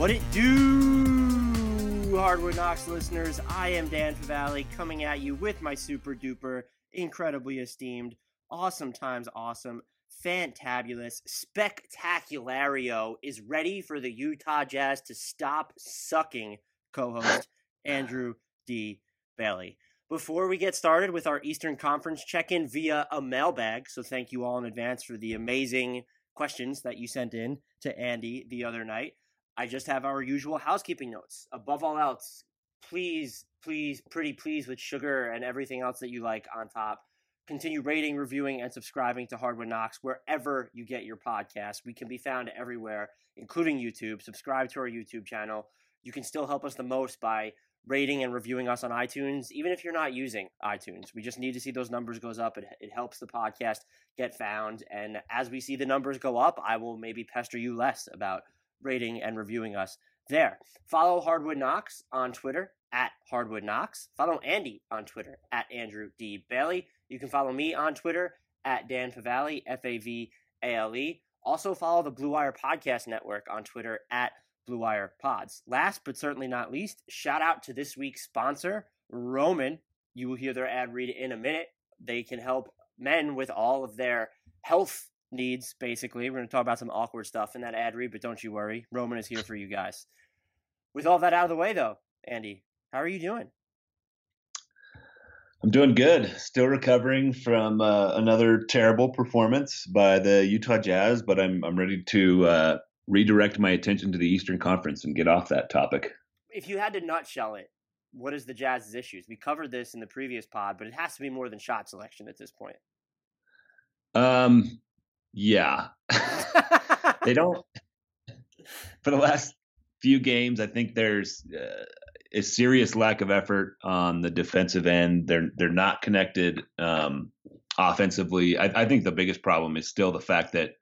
What it do, Hardwood Knocks listeners? I am Dan Favale coming at you with my super duper, incredibly esteemed, awesome times awesome, fantabulous, spectaculario is ready for the Utah Jazz to stop sucking co-host Andrew D. Bailey. Before we get started with our Eastern Conference check-in via a mailbag, so thank you all in advance for the amazing questions that you sent in to Andy the other night. I just have our usual housekeeping notes. Above all else, please, please, pretty please with sugar and everything else that you like on top. Continue rating, reviewing, and subscribing to Hardwood Knocks wherever you get your podcast. We can be found everywhere, including YouTube. Subscribe to our YouTube channel. You can still help us the most by rating and reviewing us on iTunes, even if you're not using iTunes. We just need to see those numbers goes up. It, it helps the podcast get found. And as we see the numbers go up, I will maybe pester you less about rating and reviewing us there. Follow Hardwood Knocks on Twitter at Hardwood Knocks. Follow Andy on Twitter at Andrew D. Bailey. You can follow me on Twitter at Dan Favale, F A V A L E. Also follow the Blue Wire Podcast Network on Twitter at Blue Wire Pods. Last but certainly not least, shout out to this week's sponsor, Roman. You will hear their ad read in a minute. They can help men with all of their health needs, basically. We're going to talk about some awkward stuff in that ad read, but don't you worry. Roman is here for you guys. With all that out of the way, though, Andy, how are you doing? I'm doing good. Still recovering from uh, another terrible performance by the Utah Jazz, but I'm I'm ready to uh, redirect my attention to the Eastern Conference and get off that topic. If you had to nutshell it, what is the Jazz's issues? We covered this in the previous pod, but it has to be more than shot selection at this point. Um, yeah. they don't. For the last few games, I think there's uh, a serious lack of effort on the defensive end. They're they're not connected um, offensively. I, I, think the biggest problem is still the fact that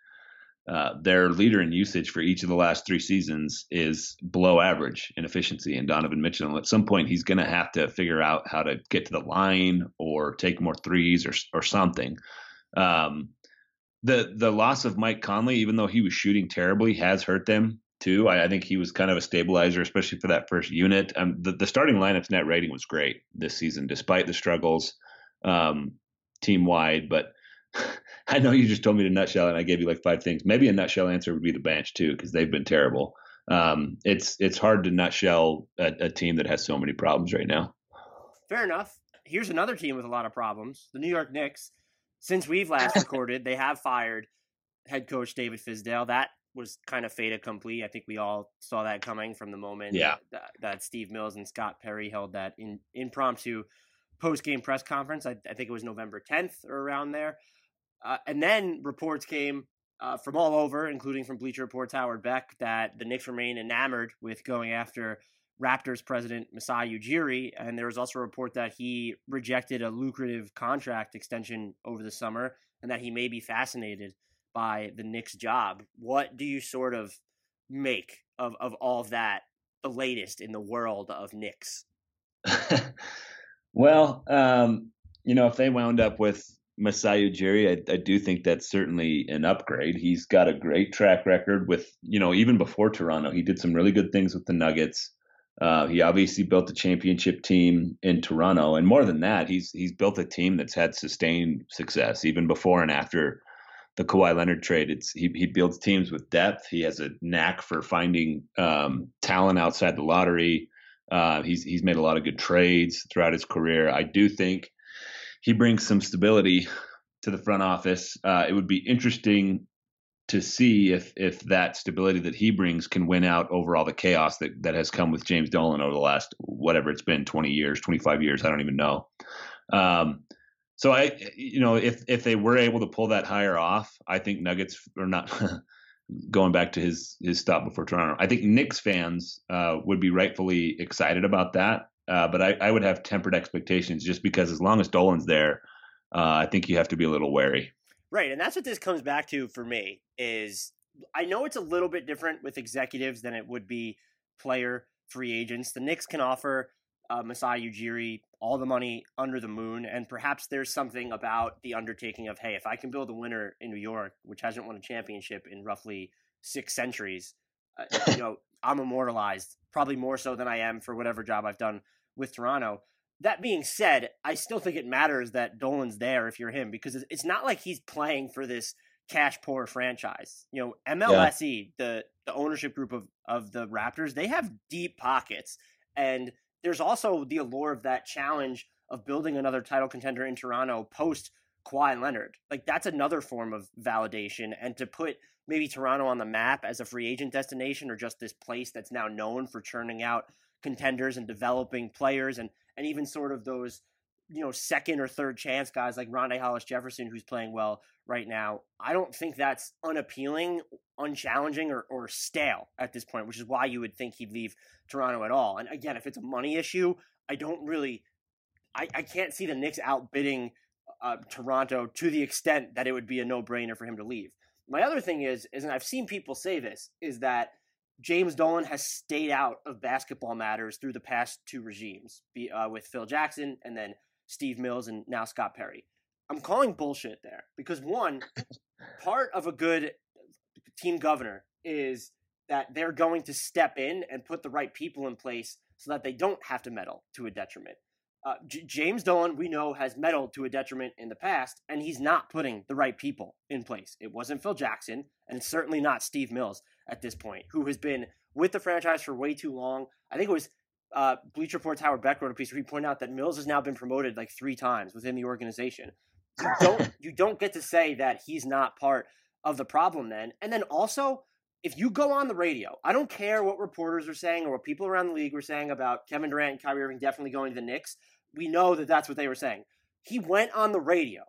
uh, their leader in usage for each of the last three seasons is below average in efficiency. And Donovan Mitchell, at some point, he's going to have to figure out how to get to the line or take more threes or or something. Um, the the loss of Mike Conley, even though he was shooting terribly, has hurt them too. I, I think he was kind of a stabilizer, especially for that first unit. Um, the, the starting lineup's net rating was great this season, despite the struggles um, team wide. But I know you just told me to nutshell, and I gave you like five things. Maybe a nutshell answer would be the bench too, because they've been terrible. Um, it's it's hard to nutshell a, a team that has so many problems right now. Fair enough. Here's another team with a lot of problems: the New York Knicks since we've last recorded, they have fired head coach David Fizdale. That was kind of fait accompli. I think we all saw that coming from the moment yeah. that, that Steve Mills and Scott Perry held that in, impromptu post game press conference. I, I, think it was November 10th or around there. Uh, and then reports came uh, from all over, including from Bleacher Report's Howard Beck, that the Knicks remain enamored with going after Raptors president Masai Ujiri, and there was also a report that he rejected a lucrative contract extension over the summer, and that he may be fascinated by the Knicks job. What do you sort of make of of all of that, the latest in the world of Knicks? well, um, you know, if they wound up with Masai Ujiri, I, I, do think that's certainly an upgrade. He's got a great track record with, you know, even before Toronto, he did some really good things with the Nuggets. Uh, he obviously built a championship team in Toronto, and more than that, he's he's built a team that's had sustained success even before and after the Kawhi Leonard trade. It's he he builds teams with depth. He has a knack for finding um, talent outside the lottery. Uh, he's he's made a lot of good trades throughout his career. I do think he brings some stability to the front office. Uh, it would be interesting to see if if that stability that he brings can win out over all the chaos that that has come with James Dolan over the last whatever it's been 20 years 25 years I don't even know. Um, so I you know if if they were able to pull that higher off I think Nuggets are not going back to his his stop before Toronto I think Knicks fans uh, would be rightfully excited about that. Uh, but I, I would have tempered expectations just because as long as Dolan's there uh, I think you have to be a little wary Right, and that's what this comes back to for me is I know it's a little bit different with executives than it would be player free agents. The Knicks can offer uh, Masai Ujiri all the money under the moon, and perhaps there's something about the undertaking of hey, if I can build a winner in New York, which hasn't won a championship in roughly six centuries, uh, you know, I'm immortalized, probably more so than I am for whatever job I've done with Toronto that being said, I still think it matters that Dolan's there if you're him because it's not like he's playing for this cash poor franchise. You know, MLSE, yeah. the the ownership group of of the Raptors, they have deep pockets, and there's also the allure of that challenge of building another title contender in Toronto post Kawhi Leonard. Like that's another form of validation, and to put maybe Toronto on the map as a free agent destination or just this place that's now known for churning out contenders and developing players and and even sort of those you know second or third chance guys like Rondae Hollis Jefferson who's playing well right now. I don't think that's unappealing, unchallenging, or, or stale at this point, which is why you would think he'd leave Toronto at all. And again, if it's a money issue, I don't really, I, I can't see the Knicks outbidding uh, Toronto to the extent that it would be a no brainer for him to leave. My other thing is, is and I've seen people say this, is that James Dolan has stayed out of basketball matters through the past two regimes, uh, with Phil Jackson and then Steve Mills and now Scott Perry. I'm calling bullshit there because one, part of a good team governor is that they're going to step in and put the right people in place so that they don't have to meddle to a detriment. Uh, J- James Dolan, we know, has meddled to a detriment in the past, and he's not putting the right people in place. It wasn't Phil Jackson, and it's certainly not Steve Mills at this point, who has been with the franchise for way too long. I think it was uh, Bleacher Report's Howard Beck wrote a piece where he pointed out that Mills has now been promoted like three times within the organization. You don't you don't get to say that he's not part of the problem then. And then also, if you go on the radio, I don't care what reporters are saying or what people around the league were saying about Kevin Durant and Kyrie Irving definitely going to the Knicks. We know that that's what they were saying. He went on the radio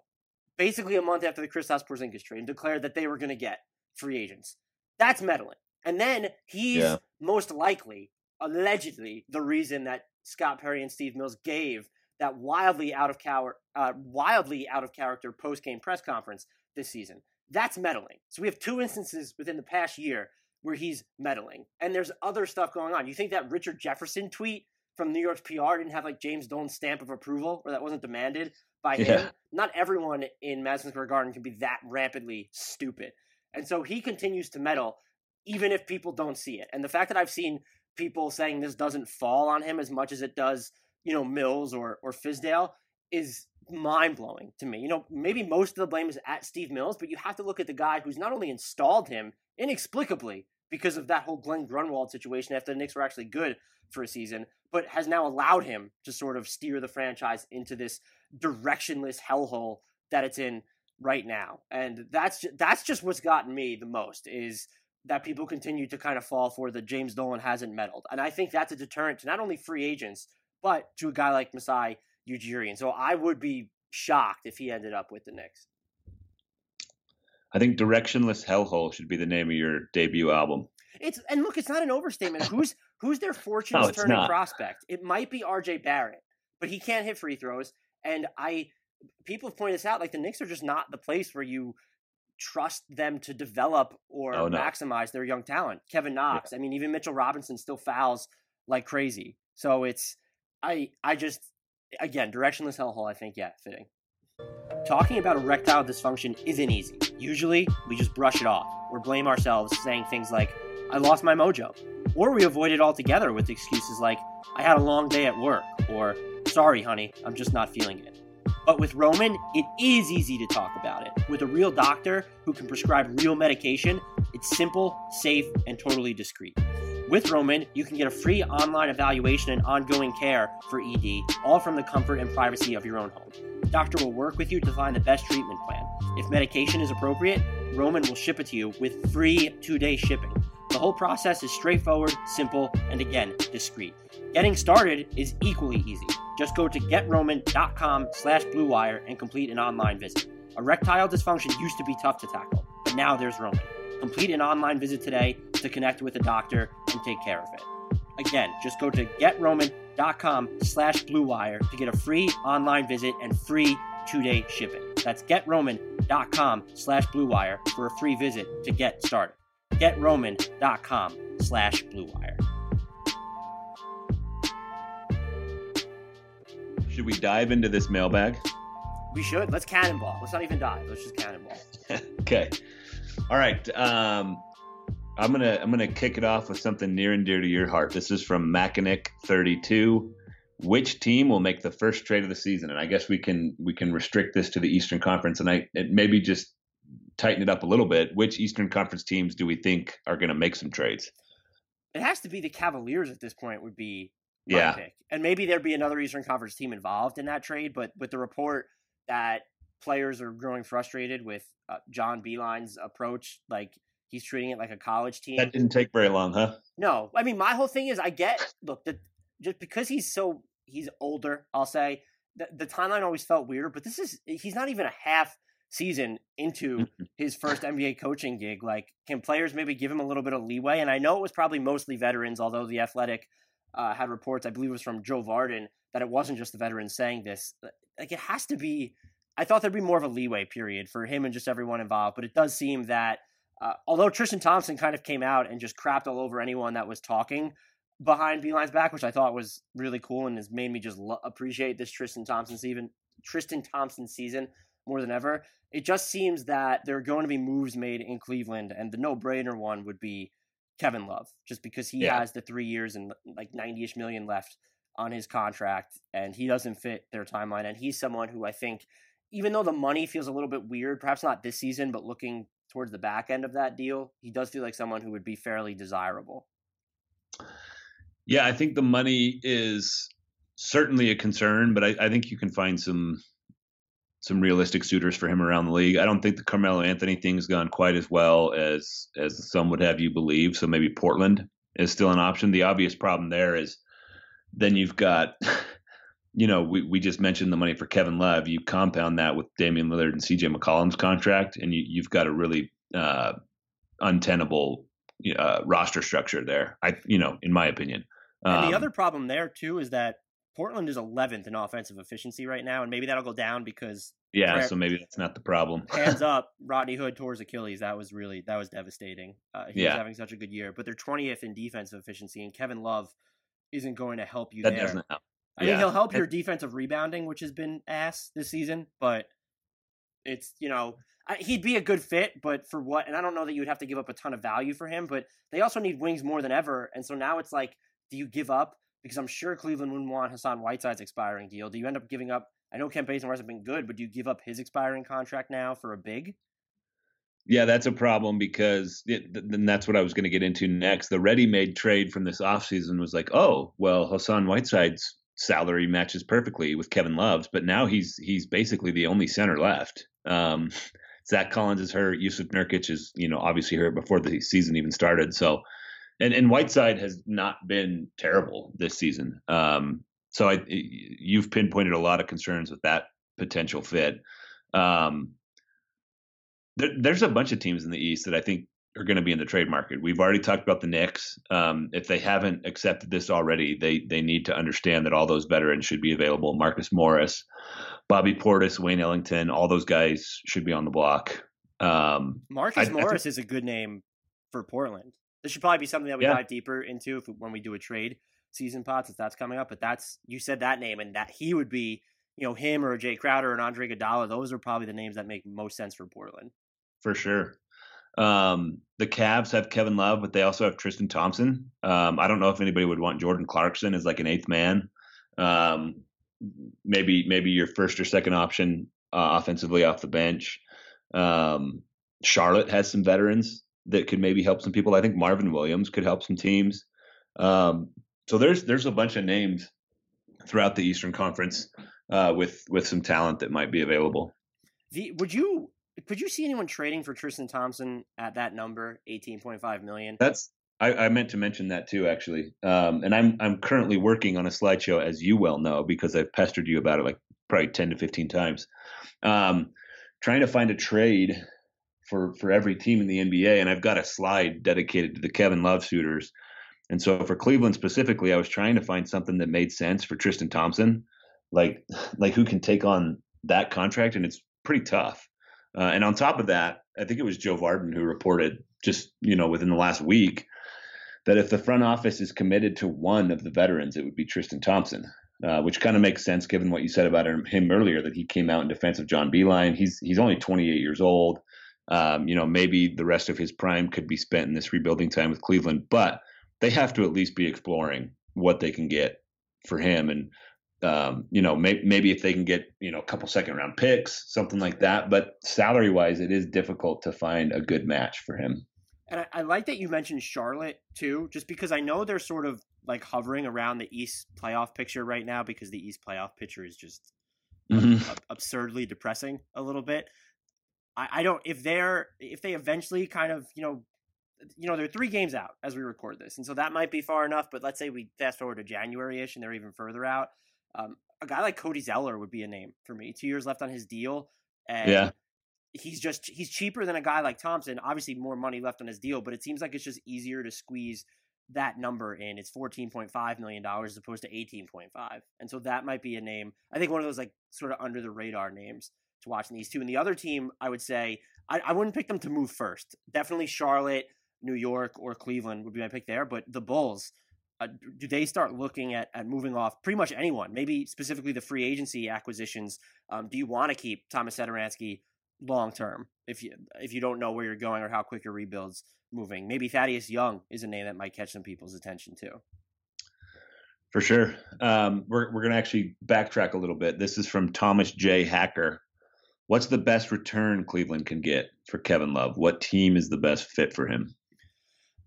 basically a month after the Kristaps Porzingis trade and declared that they were going to get free agents. That's meddling. And then he's yeah. most likely, allegedly, the reason that Scott Perry and Steve Mills gave that wildly out of cower, uh, wildly out of character post game press conference this season. That's meddling. So we have two instances within the past year where he's meddling, and there's other stuff going on. You think that Richard Jefferson tweet from New York's PR didn't have like James Dolan's stamp of approval, or that wasn't demanded by yeah. him? Not everyone in Madison Square Garden can be that rampantly stupid. And so he continues to meddle, even if people don't see it. And the fact that I've seen people saying this doesn't fall on him as much as it does, you know, Mills or or Fizdale is mind blowing to me. You know, maybe most of the blame is at Steve Mills, but you have to look at the guy who's not only installed him inexplicably because of that whole Glenn Grunwald situation after the Knicks were actually good for a season, but has now allowed him to sort of steer the franchise into this directionless hellhole that it's in right now, and that's just, that's just what's gotten me the most is that people continue to kind of fall for the James Dolan hasn't meddled, and I think that's a deterrent to not only free agents but to a guy like Masai Ujiri. And so I would be shocked if he ended up with the Knicks. I think "Directionless Hellhole" should be the name of your debut album. It's and look, it's not an overstatement. who's who's their fortunes no, turning prospect? It might be R.J. Barrett, but he can't hit free throws. And I people have pointed this out, like the Knicks are just not the place where you trust them to develop or oh, no. maximize their young talent. Kevin Knox, yeah. I mean, even Mitchell Robinson still fouls like crazy. So it's I I just again directionless hellhole. I think yeah, fitting. Talking about erectile dysfunction isn't easy. Usually, we just brush it off or blame ourselves, saying things like, I lost my mojo. Or we avoid it altogether with excuses like, I had a long day at work, or, sorry, honey, I'm just not feeling it. But with Roman, it is easy to talk about it. With a real doctor who can prescribe real medication, it's simple, safe, and totally discreet. With Roman, you can get a free online evaluation and ongoing care for ED, all from the comfort and privacy of your own home. Doctor will work with you to find the best treatment plan. If medication is appropriate, Roman will ship it to you with free two day shipping. The whole process is straightforward, simple, and again, discreet. Getting started is equally easy. Just go to getroman.com slash bluewire and complete an online visit. Erectile dysfunction used to be tough to tackle, but now there's Roman. Complete an online visit today to connect with a doctor and take care of it. Again, just go to getroman.com slash bluewire to get a free online visit and free two-day shipping. That's getroman.com slash bluewire for a free visit to get started. getroman.com slash bluewire. Should we dive into this mailbag? We should. Let's cannonball. Let's not even dive. Let's just cannonball. okay. All right. Um, I'm gonna I'm gonna kick it off with something near and dear to your heart. This is from Mechanic32. Which team will make the first trade of the season? And I guess we can we can restrict this to the Eastern Conference, and I maybe just tighten it up a little bit. Which Eastern Conference teams do we think are going to make some trades? It has to be the Cavaliers at this point. Would be Yeah. pick, and maybe there'd be another Eastern Conference team involved in that trade. But with the report that players are growing frustrated with uh, John Beilein's approach, like he's treating it like a college team. That didn't take very long, huh? No, I mean my whole thing is I get look that just because he's so he's older, I'll say the, the timeline always felt weird, but this is he's not even a half season into his first NBA coaching gig. Like, can players maybe give him a little bit of leeway? And I know it was probably mostly veterans, although the Athletic uh, had reports, I believe it was from Joe Vardon, that it wasn't just the veterans saying this. Like, it has to be. I thought there'd be more of a leeway period for him and just everyone involved, but it does seem that uh, although Tristan Thompson kind of came out and just crapped all over anyone that was talking behind Beilein's back, which I thought was really cool and has made me just lo- appreciate this Tristan Thompson season, Tristan Thompson season more than ever. It just seems that there are going to be moves made in Cleveland, and the no-brainer one would be Kevin Love, just because he Yeah. has the three years and like ninety-ish million left on his contract, and he doesn't fit their timeline. And he's someone who I think, even though the money feels a little bit weird, perhaps not this season, but looking towards the back end of that deal, he does feel like someone who would be fairly desirable. Yeah, I think the money is certainly a concern, but I, I think you can find some some realistic suitors for him around the league. I don't think the Carmelo Anthony thing's gone quite as well as as some would have you believe. So maybe Portland is still an option. The obvious problem there is then you've got you know, we, we just mentioned the money for Kevin Love. You compound that with Damian Lillard and CJ McCollum's contract, and you, you've got a really uh, untenable uh, roster structure there. I, you know, in my opinion. And Um, the other problem there too is that Portland is 11th in offensive efficiency right now, and maybe that'll go down because yeah, so maybe that's not the problem. hands up, Rodney Hood tore his Achilles. That was really that was devastating. Uh, he was having such a good year, but they're 20th in defensive efficiency, and Kevin Love isn't going to help you that there. doesn't help. I mean, yeah. he'll help your defensive rebounding, which has been ass this season, but it's you know I, he'd be a good fit, but for what? And I don't know that you would have to give up a ton of value for him, but they also need wings more than ever, and so now it's like, do you give up? Because I'm sure Cleveland wouldn't want Hassan Whiteside's expiring deal. Do you end up giving up? I know Kent Bazemore hasn't been good, but do you give up his expiring contract now for a big? Yeah, that's a problem because it, th- then that's what I was going to get into next. The ready-made trade from this offseason was like, oh, well, Hassan Whiteside's salary matches perfectly with Kevin Love's, but now he's he's basically the only center left. Um, Zach Collins is hurt. Jusuf Nurkic is, you know, obviously hurt before the season even started. So, and and Whiteside has not been terrible this season. Um, so I, you've pinpointed a lot of concerns with that potential fit. Um, there, there's a bunch of teams in the East that I think are going to be in the trade market. We've already talked about the Knicks. Um, if they haven't accepted this already, they they need to understand that all those veterans should be available. Marcus Morris, Bobby Portis, Wayne Ellington, all those guys should be on the block. Um, Marcus I- I think- Morris is a good name for Portland. This should probably be something that we Yeah. dive deeper into if, when we do a trade season pod, since that's coming up. But that's you said that name, and that he would be, you know, him or Jae Crowder and Andre Iguodala. Those are probably the names that make most sense for Portland. for sure. Um, the Cavs have Kevin Love, but they also have Tristan Thompson. Um, I don't know if anybody would want Jordan Clarkson as like an eighth man. Um, maybe maybe your first or second option uh, offensively off the bench. Um, Charlotte has some veterans that could maybe help some people. I think Marvin Williams could help some teams. Um, so there's there's a bunch of names throughout the Eastern Conference uh, with with some talent that might be available. The, would you could you see anyone trading for Tristan Thompson at that number, eighteen point five million? That's I, I, meant to mention that too, actually. Um, and I'm I'm currently working on a slideshow, as you well know, because I've pestered you about it like probably ten to fifteen times. Um, trying to find a trade for for every team in the NBA, and I've got a slide dedicated to the Kevin Love suitors. And so for Cleveland specifically, I was trying to find something that made sense for Tristan Thompson, like like who can take on that contract, and it's pretty tough. Uh, and on top of that, I think it was Joe Vardon who reported just you know within the last week that if the front office is committed to one of the veterans, it would be Tristan Thompson, uh, which kind of makes sense given what you said about him earlier that he came out in defense of John Beilein. He's he's only 28 years old. Um, you know, maybe the rest of his prime could be spent in this rebuilding time with Cleveland, but they have to at least be exploring what they can get for him. And um, you know, may, maybe if they can get you know a couple second round picks, something like that. But salary wise, it is difficult to find a good match for him. And I, I, like that you mentioned Charlotte too, just because I know they're sort of like hovering around the East playoff picture right now because the East playoff picture is just mm-hmm. ab- absurdly depressing a little bit. I, I don't if they're if they eventually kind of you know you know they're three games out as we record this, and so that might be far enough. But let's say we fast forward to January ish and they're even further out. Um, a guy like Cody Zeller would be a name for me. Two years left on his deal, and yeah he's just he's cheaper than a guy like Thompson. Obviously, more money left on his deal, but it seems like it's just easier to squeeze that number in. It's fourteen point five million dollars as opposed to eighteen point five, and so that might be a name. I think one of those like sort of under the radar names to watch in these two. And the other team, I would say, I, I wouldn't pick them to move first. Definitely Charlotte, New York, or Cleveland would be my pick there. But the Bulls. Uh, do they start looking at, at moving off pretty much anyone? Maybe specifically the free agency acquisitions. Um, do you want to keep Thomas Satoransky long term if you if you don't know where you're going or how quick your rebuild's moving. Maybe Thaddeus Young is a name that might catch some people's attention too. For sure. Um, we're we're gonna actually backtrack a little bit. This is from Thomas J. Hacker. What's the best return Cleveland can get for Kevin Love? What team is the best fit for him?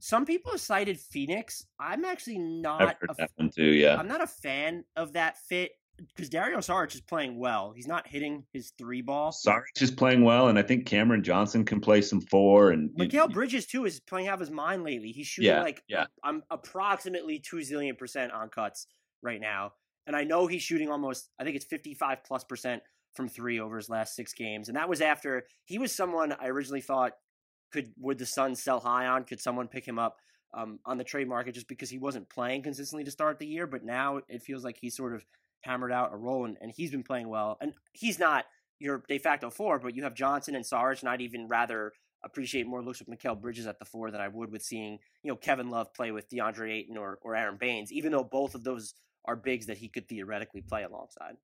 Some people have cited Phoenix. I'm actually not. I've heard a, that one too. Yeah, I'm not a fan of that fit because Dario Saric is playing well. He's not hitting his three ball. Saric is playing well, and I think Cameron Johnson can play some four. And Mikal Bridges too is playing out of his mind lately. He's shooting yeah, like yeah. I'm approximately two zillion percent on cuts right now, and I know he's shooting almost. I think it's 55 plus percent from three over his last six games, and that was after he was someone I originally thought could would the Suns sell high on? Could someone pick him up? Um, on the trade market just because he wasn't playing consistently to start the year, but now it feels like he's sort of hammered out a role, and, and he's been playing well. And he's not your de facto four, but you have Johnson and Sarge, and I'd even rather appreciate more looks with Mikal Bridges at the four than I would with seeing you know Kevin Love play with DeAndre Ayton or or Aron Baynes, even though both of those are bigs that he could theoretically play alongside.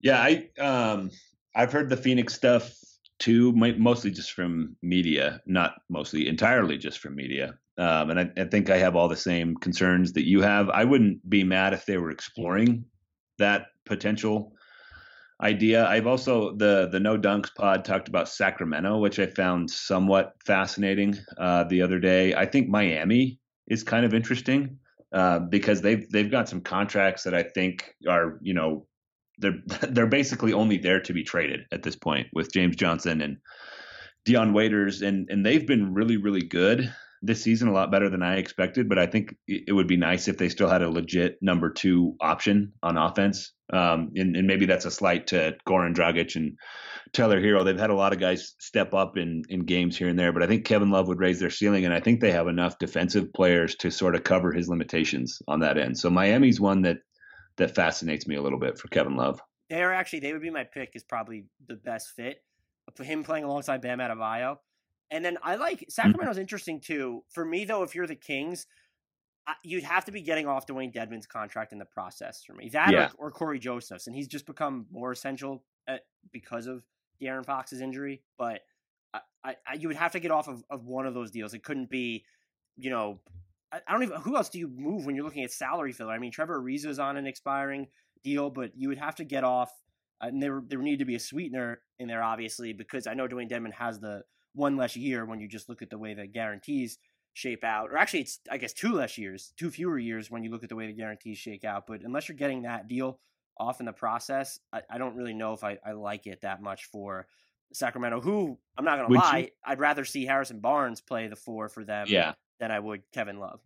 Yeah, I um I've heard the Phoenix stuff too, mostly just from media, not mostly entirely just from media. Um, and I, I, think I have all the same concerns that you have. I wouldn't be mad if they were exploring that potential idea. I've also the the No Dunks pod talked about Sacramento, which I found somewhat fascinating uh, the other day. I think Miami is kind of interesting uh, because they've they've got some contracts that I think are you know they're they're basically only there to be traded at this point with James Johnson and Dion Waiters, and and they've been really really good this season, a lot better than I expected. But I think it would be nice if they still had a legit number two option on offense. Um, and, and, maybe that's a slight to Goran Dragic and Tyler Herro They've had a lot of guys step up in in games here and there, but I think Kevin Love would raise their ceiling, and I think they have enough defensive players to sort of cover his limitations on that end. So Miami's one that that fascinates me a little bit for Kevin Love. They're actually they would be my pick is probably the best fit. For him playing alongside Bam Adebayo, and then I like mm-hmm. Sacramento's mm-hmm. interesting too. For me though, if you're the Kings, you'd have to be getting off Dewayne Dedmon's contract in the process for me. That yeah. or, or Cory Joseph's, and he's just become more essential at, because of De'Aaron Fox's injury. But I, I, you would have to get off of, of one of those deals. It couldn't be, you know, I, don't even. Who else do you move when you're looking at salary filler? I mean, Trevor Ariza is on an expiring deal, but you would have to get off. Uh, and there, there need to be a sweetener in there, obviously, because I know Dwayne Dedmon has the one less year when you just look at the way the guarantees shape out. Or actually, it's I guess two less years, two fewer years when you look at the way the guarantees shake out. But unless you're getting that deal off in the process, I, I don't really know if I, I like it that much for Sacramento. Who I'm not gonna lie, you- I'd rather see Harrison Barnes play the four for them Yeah. than I would Kevin Love.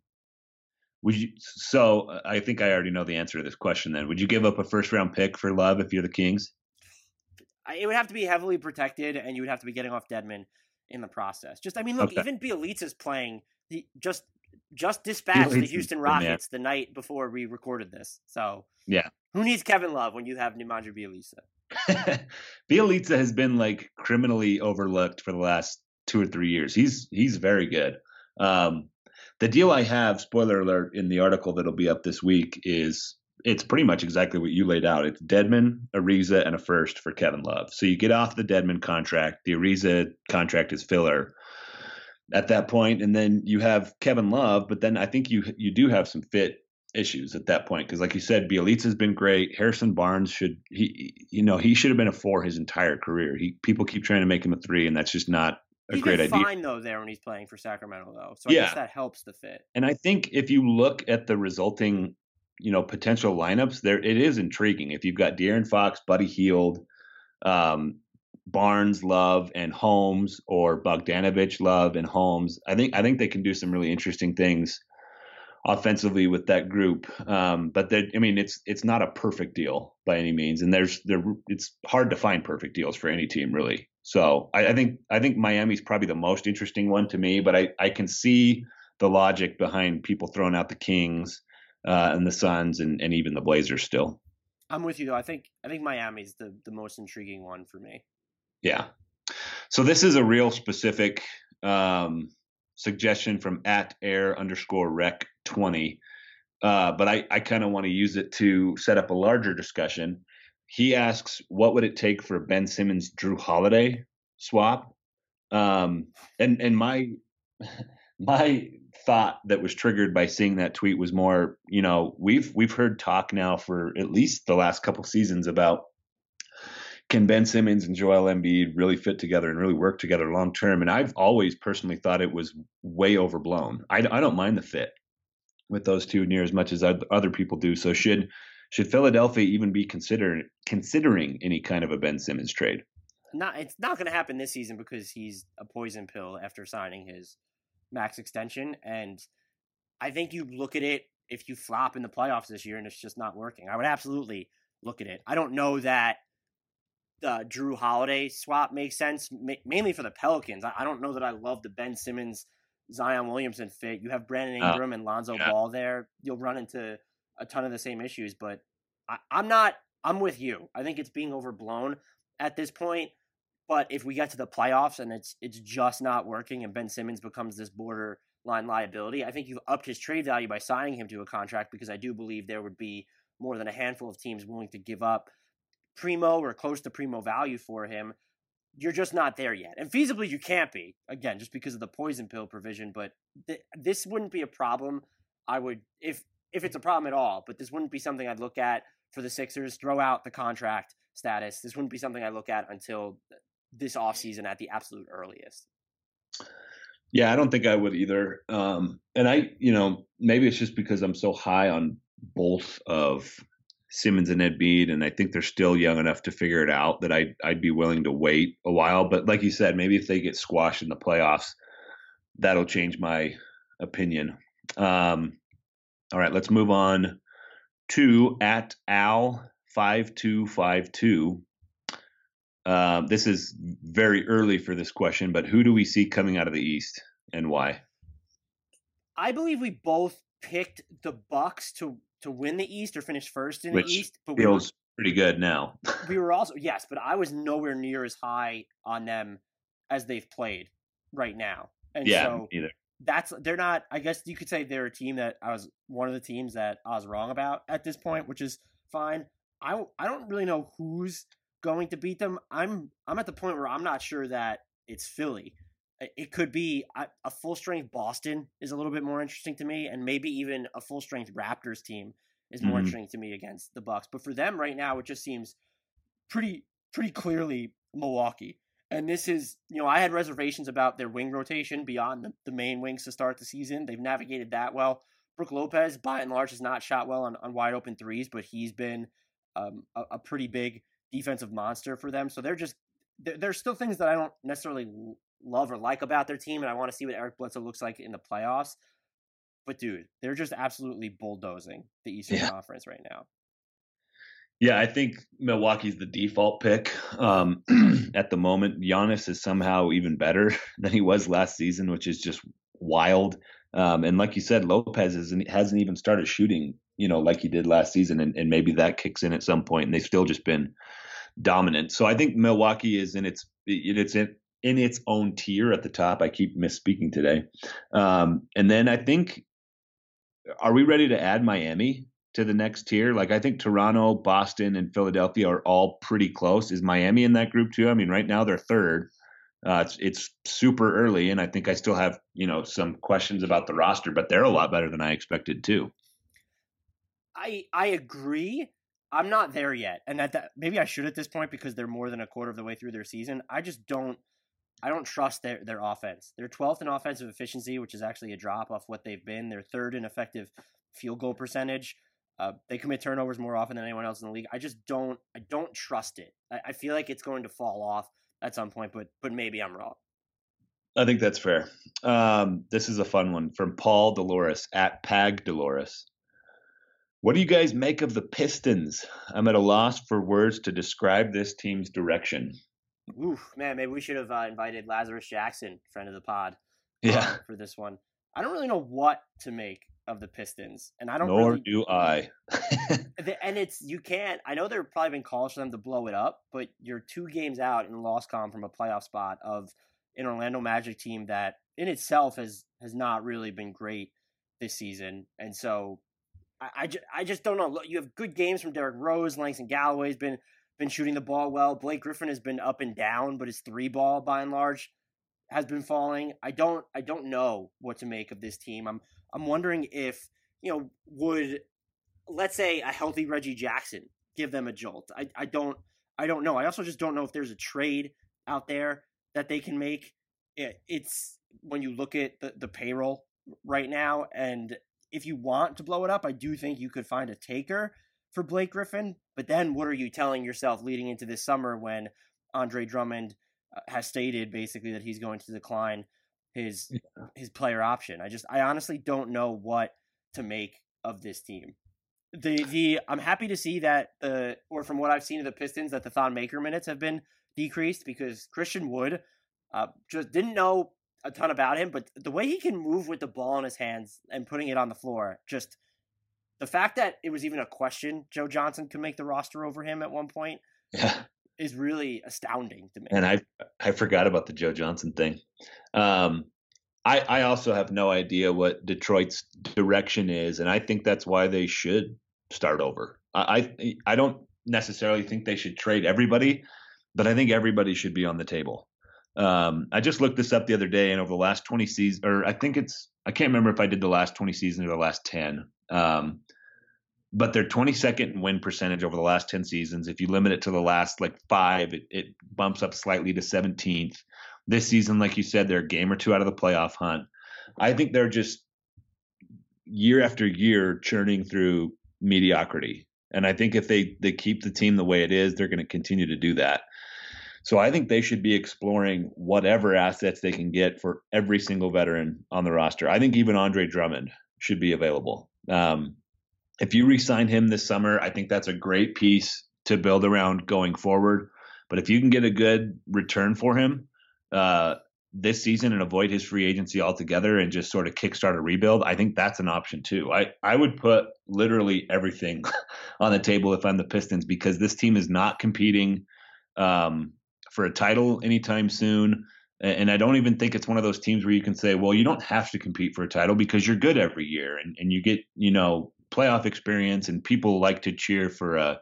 Would you? So uh, I think I already know the answer to this question. Then, would you give up a first round pick for Love if you're the Kings? I- It would have to be heavily protected, and you would have to be getting off Dedmon in the process. Just, I mean, look, Okay. even Bjelica's playing. He just just dispatched the Houston. Rockets the night before we recorded this. So Yeah. who needs Kevin Love when you have Nemanja Bjelica? Bjelica has been like criminally overlooked for the last two or three years. He's he's very good. Um, the deal I have, spoiler alert, in the article that'll be up this week is it's pretty much exactly what you laid out. It's Dedmon, Ariza, and a first for Kevin Love. So you get off the Dedmon contract. The Ariza contract is filler at that point, and then you have Kevin Love. But then I think you you do have some fit issues at that point because, like you said, Bjelica's been great. Harrison Barnes should he you know he should have been a four his entire career. He people keep trying to make him a three, and that's just not a He's great been idea. fine though there when he's playing for Sacramento though, so I guess Yeah. that helps the fit. And I think if you look at the resulting, you know, potential lineups, there it is intriguing. If you've got De'Aaron Fox, Buddy Hield, um, Barnes, Love, and Holmes, or Bogdanovic, Love, and Holmes, I think I think they can do some really interesting things offensively with that group. Um, but that I mean, it's it's not a perfect deal by any means, and there's there it's hard to find perfect deals for any team really. So I, I think I think Miami's probably the most interesting one to me, but I I can see the logic behind people throwing out the Kings uh, and the Suns and, and even the Blazers still. I'm with you though. I think I think Miami's the the most intriguing one for me. Yeah. So this is a real specific um, suggestion from at air underscore rec 20. Uh, but I, I kind of want to use it to set up a larger discussion. He asks, what would it take for Ben Simmons Jrue Holiday swap? Um, and and my my thought that was triggered by seeing that tweet was more, you know, we've we've heard talk now for at least the last couple seasons about can Ben Simmons and Joel Embiid really fit together and really work together long term? And I've always personally thought it was way overblown. I, I don't mind the fit with those two near as much as other people do. So should should Philadelphia even be considering considering any kind of a Ben Simmons trade? Not it's not going to happen this season because he's a poison pill after signing his max extension, and I think you look at it if you flop in the playoffs this year and it's just not working. I would absolutely look at it. I don't know that the Jrue Holiday swap makes sense, ma- mainly for the Pelicans. I, I don't know that I love the Ben Simmons Zion Williamson fit. You have Brandon Oh, Ingram and Lonzo yeah. Ball there. You'll run into a ton of the same issues, but I, I'm not. I'm with you. I think it's being overblown at this point. But if we get to the playoffs and it's it's just not working, and Ben Simmons becomes this borderline liability, I think you've upped his trade value by signing him to a contract because I do believe there would be more than a handful of teams willing to give up primo or close to primo value for him. You're just not there yet, and feasibly you can't be again just because of the poison pill provision. But th- this wouldn't be a problem. I would if if it's a problem at all, but this wouldn't be something I'd look at for the Sixers. Throw out the contract status. This wouldn't be something I look at until this offseason at the absolute earliest. Yeah, I don't think I would either. Um, and I, you know, maybe it's just because I'm so high on both of Simmons and Ed Embiid, and I think they're still young enough to figure it out that I'd I'd be willing to wait a while. But like you said, maybe if they get squashed in the playoffs, that'll change my opinion. Um, all right, let's move on to at Al five two five two. Um, this is very early for this question, but who do we see coming out of the East and why? I believe we both picked the Bucks to to win the East or finish first in Which the East, but we were, Feels pretty good now. we were also yes, but I was nowhere near as high on them as they've played right now. And yeah, so either. that's they're not I guess you could say they're a team that I was one of the teams that I was wrong about at this point, which is fine. I I don't really know who's going to beat them. I'm I'm at the point where I'm not sure that it's Philly. It- could be a full strength Boston is a little bit more interesting to me, and maybe even a full strength Raptors team is more Mhm. interesting to me against the Bucks. But for them right now, it just seems pretty pretty clearly Milwaukee. And this is, you know, I had reservations about their wing rotation beyond the, the main wings to start the season. They've navigated that well. Brook Lopez, by and large, has not shot well on, on wide open threes, but he's been um, a, a, pretty big defensive monster for them. So they're just, they're, there's still things that I don't necessarily love or like about their team, and I want to see what Eric Bledsoe looks like in the playoffs. But dude, they're just absolutely bulldozing the Eastern yeah. Conference right now. Yeah, I think Milwaukee's the default pick um, at the moment. Giannis is somehow even better than he was last season, which is just wild. Um, and like you said, Lopez isn't, hasn't even started shooting, you know, like he did last season, and, and maybe that kicks in at some point. And they've still just been dominant. So I think Milwaukee is in its it's in in its own tier at the top. I keep misspeaking today. Um, and then I think, are we ready to add Miami? to the next tier. Like I think Toronto, Boston, and Philadelphia are all pretty close. Is Miami in that group too? I mean, right now they're third. Uh, it's it's super early, and I think I still have you know some questions about the roster, but they're a lot better than I expected too. I I agree. I'm not there yet, and at that maybe I should at this point because they're more than a quarter of the way through their season. I just don't. I don't trust their their offense. They're 12th in offensive efficiency, which is actually a drop off what they've been. They're third in effective field goal percentage. Uh, they commit turnovers more often than anyone else in the league. I just don't I don't trust it. I, I, feel like it's going to fall off at some point, but but maybe I'm wrong. I think that's fair. Um, this is a fun one from Paul Dolores at Pag Dolores. What do you guys make of the Pistons? I'm at a loss for words to describe this team's direction. Oof, man, maybe we should have uh, invited Lazarus Jackson, friend of the pod, yeah, uh, for this one. I don't really know what to make of the Pistons, and I don't. Nor really, do I. and it's you can't. I know there have probably been calls for them to blow it up, but you're two games out in loss com from a playoff spot of an Orlando Magic team that in itself has has not really been great this season, and so I I, ju- I just don't know. You have good games from Derrick Rose, Langston Galloway's been been shooting the ball well. Blake Griffin has been up and down, but his three ball by and large has been falling. I don't I don't know what to make of this team. I'm I'm wondering if, you know, would let's say a healthy Reggie Jackson give them a jolt. I I don't I don't know. I also just don't know if there's a trade out there that they can make. It's when you look at the, the payroll right now and if you want to blow it up, I do think you could find a taker for Blake Griffin. But then what are you telling yourself leading into this summer when Andre Drummond uh, has stated basically that he's going to decline his yeah. his player option. I just I honestly don't know what to make of this team. The the I'm happy to see that uh or from what I've seen of the Pistons that the Thon Maker minutes have been decreased because Christian Wood uh just didn't know a ton about him, but the way he can move with the ball in his hands and putting it on the floor, just the fact that it was even a question Joe Johnson could make the roster over him at one point. Yeah is really astounding to me. And I I forgot about the Joe Johnson thing. Um, I I also have no idea what Detroit's direction is, and I think that's why they should start over. I I, I don't necessarily think they should trade everybody, but I think everybody should be on the table. Um, I just looked this up the other day, and over the last 20 seasons, or I think it's, I can't remember if I did the last 20 seasons or the last 10. Um, but their 22nd win percentage over the last 10 seasons, if you limit it to the last like five, it, it bumps up slightly to 17th. This season, like you said, they're a game or two out of the playoff hunt. I think they're just year after year churning through mediocrity. And I think if they, they keep the team the way it is, they're going to continue to do that. So I think they should be exploring whatever assets they can get for every single veteran on the roster. I think even Andre Drummond should be available. Um, if you re-sign him this summer, I think that's a great piece to build around going forward. But if you can get a good return for him uh, this season and avoid his free agency altogether and just sort of kickstart a rebuild, I think that's an option too. I, I would put literally everything on the table if I'm the Pistons because this team is not competing um, for a title anytime soon. And I don't even think it's one of those teams where you can say, well, you don't have to compete for a title because you're good every year and, and you get, you know, playoff experience, and people like to cheer for a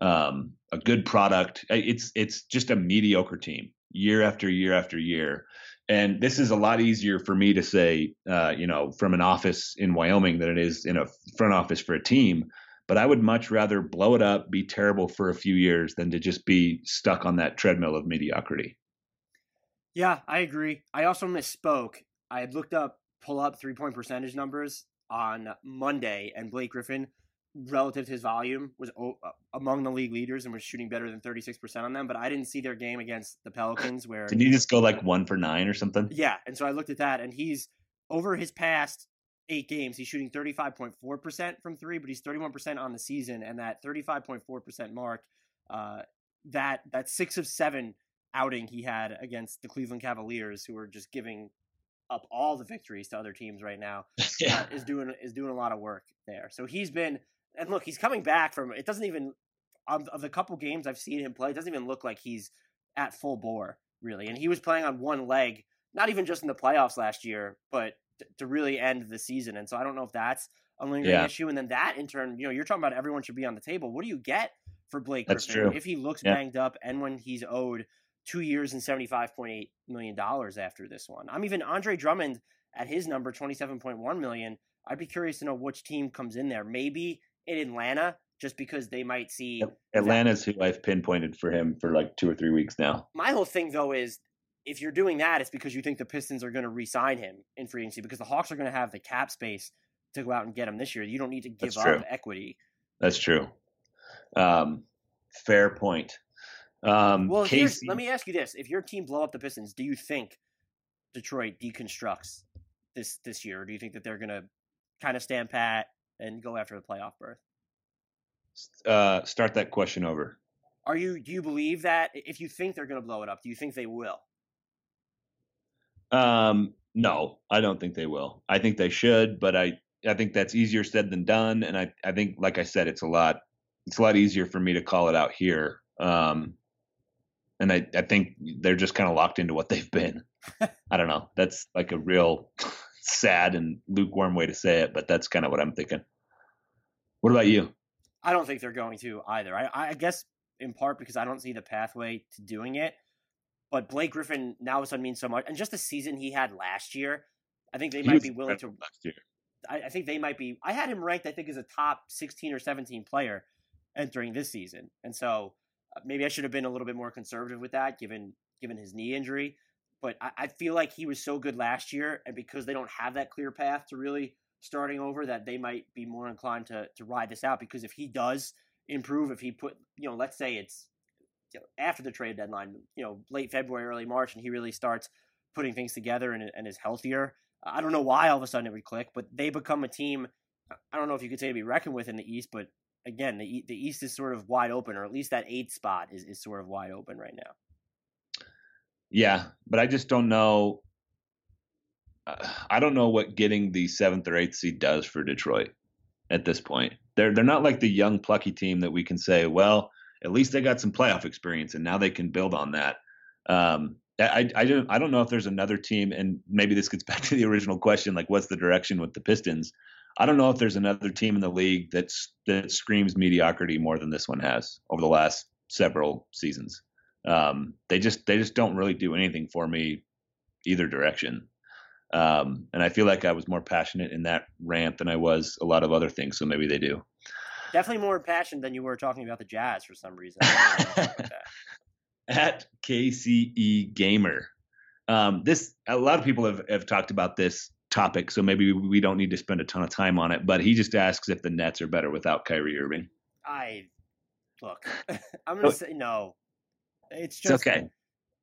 um, a good product. It's it's just a mediocre team year after year after year. And this is a lot easier for me to say, uh, you know, from an office in Wyoming than it is in a front office for a team. But I would much rather blow it up, be terrible for a few years, than to just be stuck on that treadmill of mediocrity. Yeah, I agree. I also misspoke. I had looked up pull up three point percentage numbers on Monday, and Blake Griffin, relative to his volume, was o- uh, among the league leaders and was shooting better than 36% on them. But I didn't see their game against the Pelicans where. Did he just go like one for nine or something? Yeah. And so I looked at that, and he's over his past eight games, he's shooting 35.4% from three, but he's 31% on the season. And that 35.4% mark, uh, that that six of seven outing he had against the Cleveland Cavaliers, who are just giving up all the victories to other teams right now, yeah. uh, is doing is doing a lot of work there. So he's been and look, he's coming back from. It doesn't even of, of the couple games I've seen him play, it doesn't even look like he's at full bore really. And he was playing on one leg, not even just in the playoffs last year, but t- to really end the season. And so I don't know if that's a lingering Yeah. issue. And then that in turn, you know, you're talking about everyone should be on the table. What do you get for Blake That's Griffin true. if he looks Yeah. banged up and when he's owed two years and seventy five point eight million dollars after this one? I'm even Andre Drummond at his number twenty seven point one million. I'd be curious to know which team comes in there. Maybe in Atlanta, just because they might see. Atlanta's who I've pinpointed for him for like two or three weeks now. My whole thing though is if you're doing that, it's because you think the Pistons are going to re-sign him in free agency because the Hawks are going to have the cap space to go out and get him this year. You don't need to give That's up true. equity. That's true. Um, fair point. Um, Well, Casey, let me ask you this: If your team blow up the Pistons, do you think Detroit deconstructs this this year, or do you think that they're going to kind of stand pat and go after the playoff berth? uh, start that question over. Are you do you believe that if you think they're going to blow it up, do you think they will? Um, no, I don't think they will. I think they should, but I, I think that's easier said than done. And I, I think, like I said, it's a lot, it's a lot easier for me to call it out here. Um, and I, I think they're just kind of locked into what they've been. I don't know. That's like a real sad and lukewarm way to say it, but that's kind of what I'm thinking. What about you? I don't think they're going to either. I, I guess in part because I don't see the pathway to doing it. But Blake Griffin now all of a sudden means so much, and just the season he had last year, I think they He might be willing to. last year. I, I think they might be. I had him ranked, I think, as a top sixteen or seventeen player entering this season, and so Uh, maybe I should have been a little bit more conservative with that, given given his knee injury. But I, I feel like he was so good last year, and because they don't have that clear path to really starting over, that they might be more inclined to to ride this out. Because if he does improve, if he put, you know, let's say it's after the trade deadline, you know, late February, early March, and he really starts putting things together and, and is healthier. I don't know why all of a sudden it would click, but they become a team. I don't know if you could say to be reckoned with in the East, but again, the the East is sort of wide open, or at least that eighth spot is, is sort of wide open right now. Yeah, but I just don't know. uh, I don't know what getting the seventh or eighth seed does for Detroit at this point. They're they're not like the young plucky team that we can say, well, at least they got some playoff experience and now they can build on that. Um, I I don't I don't know if there's another team, and maybe this gets back to the original question, like what's the direction with the Pistons? I don't know if there's another team in the league that's that screams mediocrity more than this one has over the last several seasons. Um, they just they just don't really do anything for me either direction. Um, and I feel like I was more passionate in that rant than I was a lot of other things. So maybe they do. Definitely more passionate than you were talking about the Jazz for some reason. I don't know about that. At KCE Gamer, um, this a lot of people have, have talked about this topic, so maybe we don't need to spend a ton of time on it. But he just asks if the Nets are better without Kyrie Irving. I look. I'm gonna oh. say no. It's It's just okay.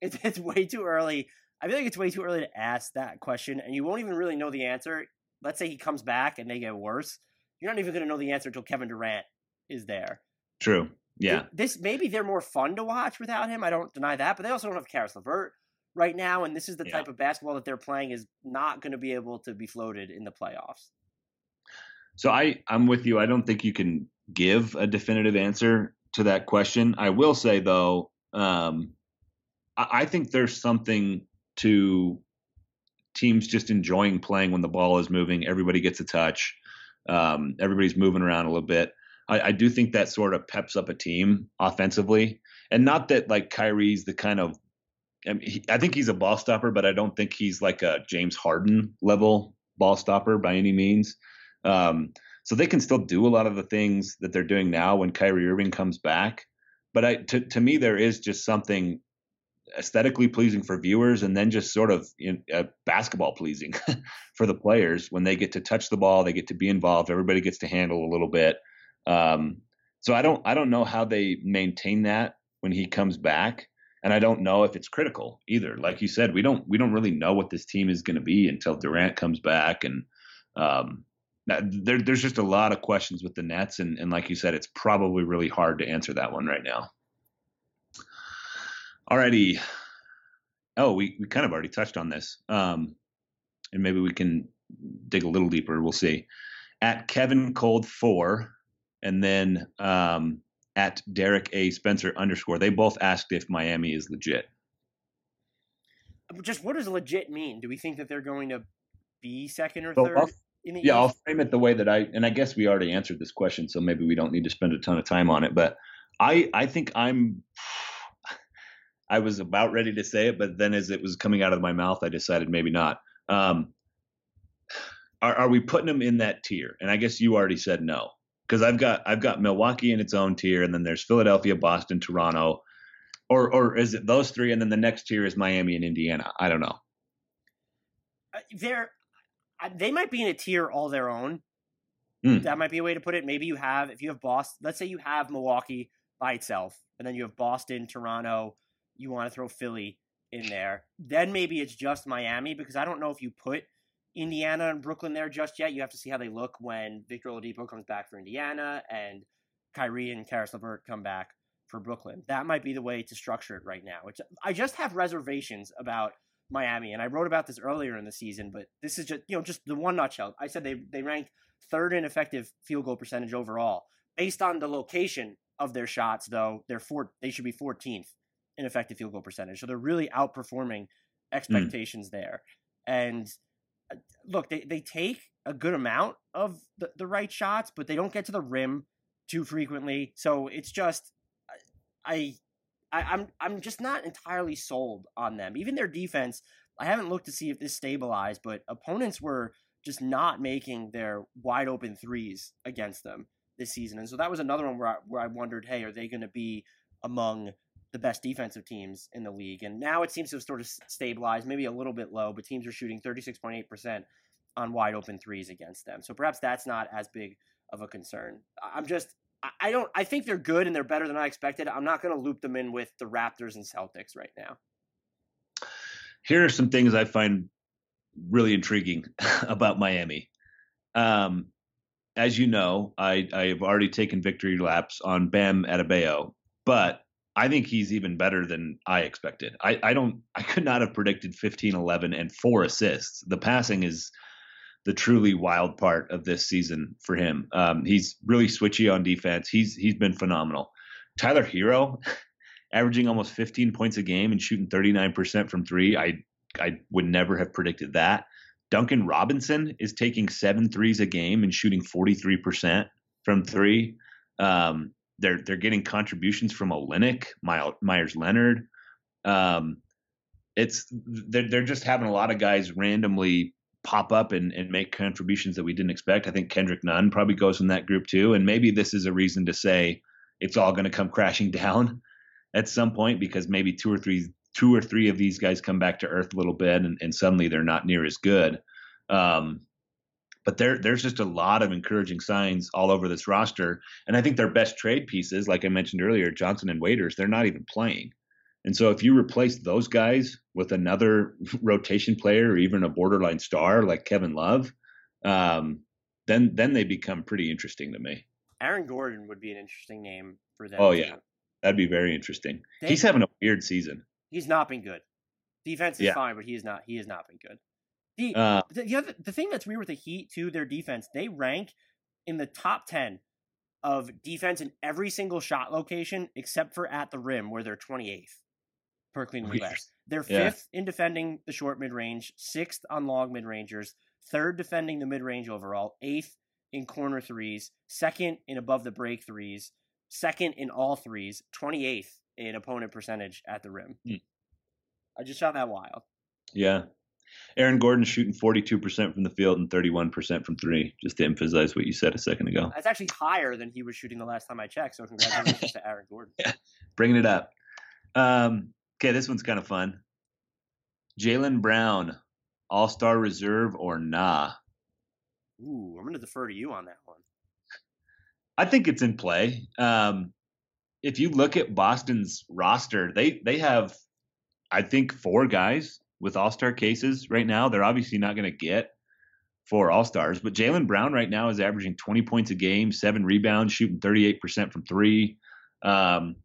It's it's way too early. I feel like it's way too early to ask that question, and you won't even really know the answer. Let's say he comes back and they get worse. You're not even going to know the answer until Kevin Durant is there. True. Yeah. This maybe they're more fun to watch without him. I don't deny that, but they also don't have Caris LeVert right now, and this is the Yeah. type of basketball that they're playing is not going to be able to be floated in the playoffs. So I I'm with you. I don't think you can give a definitive answer to that question. I will say though, um, I, I think there's something to teams just enjoying playing when the ball is moving. Everybody gets a touch. Um, everybody's moving around a little bit. I, I do think that sort of peps up a team offensively, and not that like Kyrie's the kind of. I, mean, he, I think he's a ball stopper, but I don't think he's like a James Harden level ball stopper by any means. Um, so they can still do a lot of the things that they're doing now when Kyrie Irving comes back. But I, to, to me, there is just something aesthetically pleasing for viewers and then just sort of in, uh, basketball pleasing for the players when they get to touch the ball they get to be involved everybody gets to handle a little bit um, so i don't i don't know how they maintain that when he comes back and i don't know if it's critical either like you said we don't we don't really know what this team is going to be until durant comes back and um, there, there's just a lot of questions with the nets and, and like you said it's probably really hard to answer that one right now Alrighty. Oh, we, we kind of already touched on this. Um, and maybe we can dig a little deeper. We'll see. At Kevin Cold four, and then um, at Derek A Spencer underscore. They both asked if Miami is legit. Just what does legit mean? Do we think that they're going to be second or So 3rd I'll- yeah, I'll frame it the way that I and I guess we already answered this question, so maybe we don't need to spend a ton of time on it. But I I think I'm I was about ready to say it, but then as it was coming out of my mouth, I decided maybe not. Um, are, are we putting them in that tier? And I guess you already said no, because I've got I've got Milwaukee in its own tier, and then there's Philadelphia, Boston, Toronto, or or is it those three, and then the next tier is Miami and Indiana? I don't know. Uh, they're they might be in a tier all their own. Hmm. That might be a way to put it. Maybe you have if you have Boston. Let's say you have Milwaukee by itself, and then you have Boston, Toronto. You want to throw Philly in there. Then maybe it's just Miami because I don't know if you put Indiana and Brooklyn there just yet. You have to see how they look when Victor Oladipo comes back for Indiana and Kyrie and Caris LeVert come back for Brooklyn. That might be the way to structure it right now. Which I just have reservations about Miami, and I wrote about this earlier in the season, but this is just you know just the one nutshell. I said they they ranked third in effective field goal percentage overall. Based on the location of their shots, though, they're four. They should be 14th in effective field goal percentage. So they're really outperforming hmm. expectations there. And Uh, look, they, they take a good amount of the, the right shots, but they don't get to the rim too frequently. So it's just I, I I'm I'm just not entirely sold on them. Even their defense, I haven't looked to see if this stabilized, but opponents were just not making their wide open threes against them this season. And so that was another one where I, where I wondered, hey, are they going to be among the best defensive teams in the league? And now it seems to have sort of stabilized, maybe a little bit low, but teams are shooting 36.8% on wide open threes against them. So perhaps that's not as big of a concern. I'm just I- don't I think they're good and they're better than I expected. I'm not going to loop them in with the Raptors and Celtics right now. here are some things I find really intriguing about Miami. Um, as you know, I, I have already taken victory laps on Bam Adebayo, but I think he's even better than I expected. I, I don't I could not have predicted 15, 11, and four assists. The passing is the truly wild part of this season for him. Um, he's really switchy on defense. He's he's been phenomenal. Tyler Herro, averaging almost 15 points a game and shooting 39% from three. I I would never have predicted that. Duncan Robinson is taking seven threes a game and shooting 43% from three. Um, they're they're getting contributions from Olynyk, Meyers Leonard. Um, it's they're they're just having a lot of guys randomly pop up and, and make contributions that we didn't expect. I think Kendrick Nunn probably goes in that group too. And maybe this is a reason to say it's all going to come crashing down at some point because maybe two or three two or three of these guys come back to earth a little bit and, and suddenly they're not near as good. Um, but there there's just a lot of encouraging signs all over this roster. And I think their best trade pieces, like I mentioned earlier, Johnson and Waiters, they're not even playing. And so if you replace those guys with another rotation player or even a borderline star like Kevin Love, um, then then they become pretty interesting to me. Aaron Gordon would be an interesting name for them. Oh, too. yeah. That'd be very interesting. They- He's having a weird season. He's not been good. Defense is Yeah. fine, but he is not. He has not been good. The Uh, the, the other the thing that's weird with the Heat too, their defense, they rank in the top ten of defense in every single shot location except for at the rim, where they're twenty eighth per clean glass. They're Yeah. fifth in defending the short mid range, sixth on long mid rangers, third defending the mid range overall, eighth in corner threes, second in above the break threes, second in all threes, twenty eighth in opponent percentage at the rim. Hmm. I just found that wild. yeah. Aaron Gordon shooting 42% from the field and 31% from three, just to emphasize what you said a second ago. That's actually higher than he was shooting the last time I checked. So congratulations to Aaron Gordon. Bringing it up. Um, Okay, this one's kind of fun. Jaylen Brown, All Star Reserve or nah? Ooh, I'm going to defer to you on that one. I think it's in play. Um, if you look at Boston's roster, they they have, I think, four guys with All Star cases right now. They're obviously not going to get four All Stars, but Jaylen Brown right now is averaging 20 points a game, seven rebounds, shooting 38% from three. Um,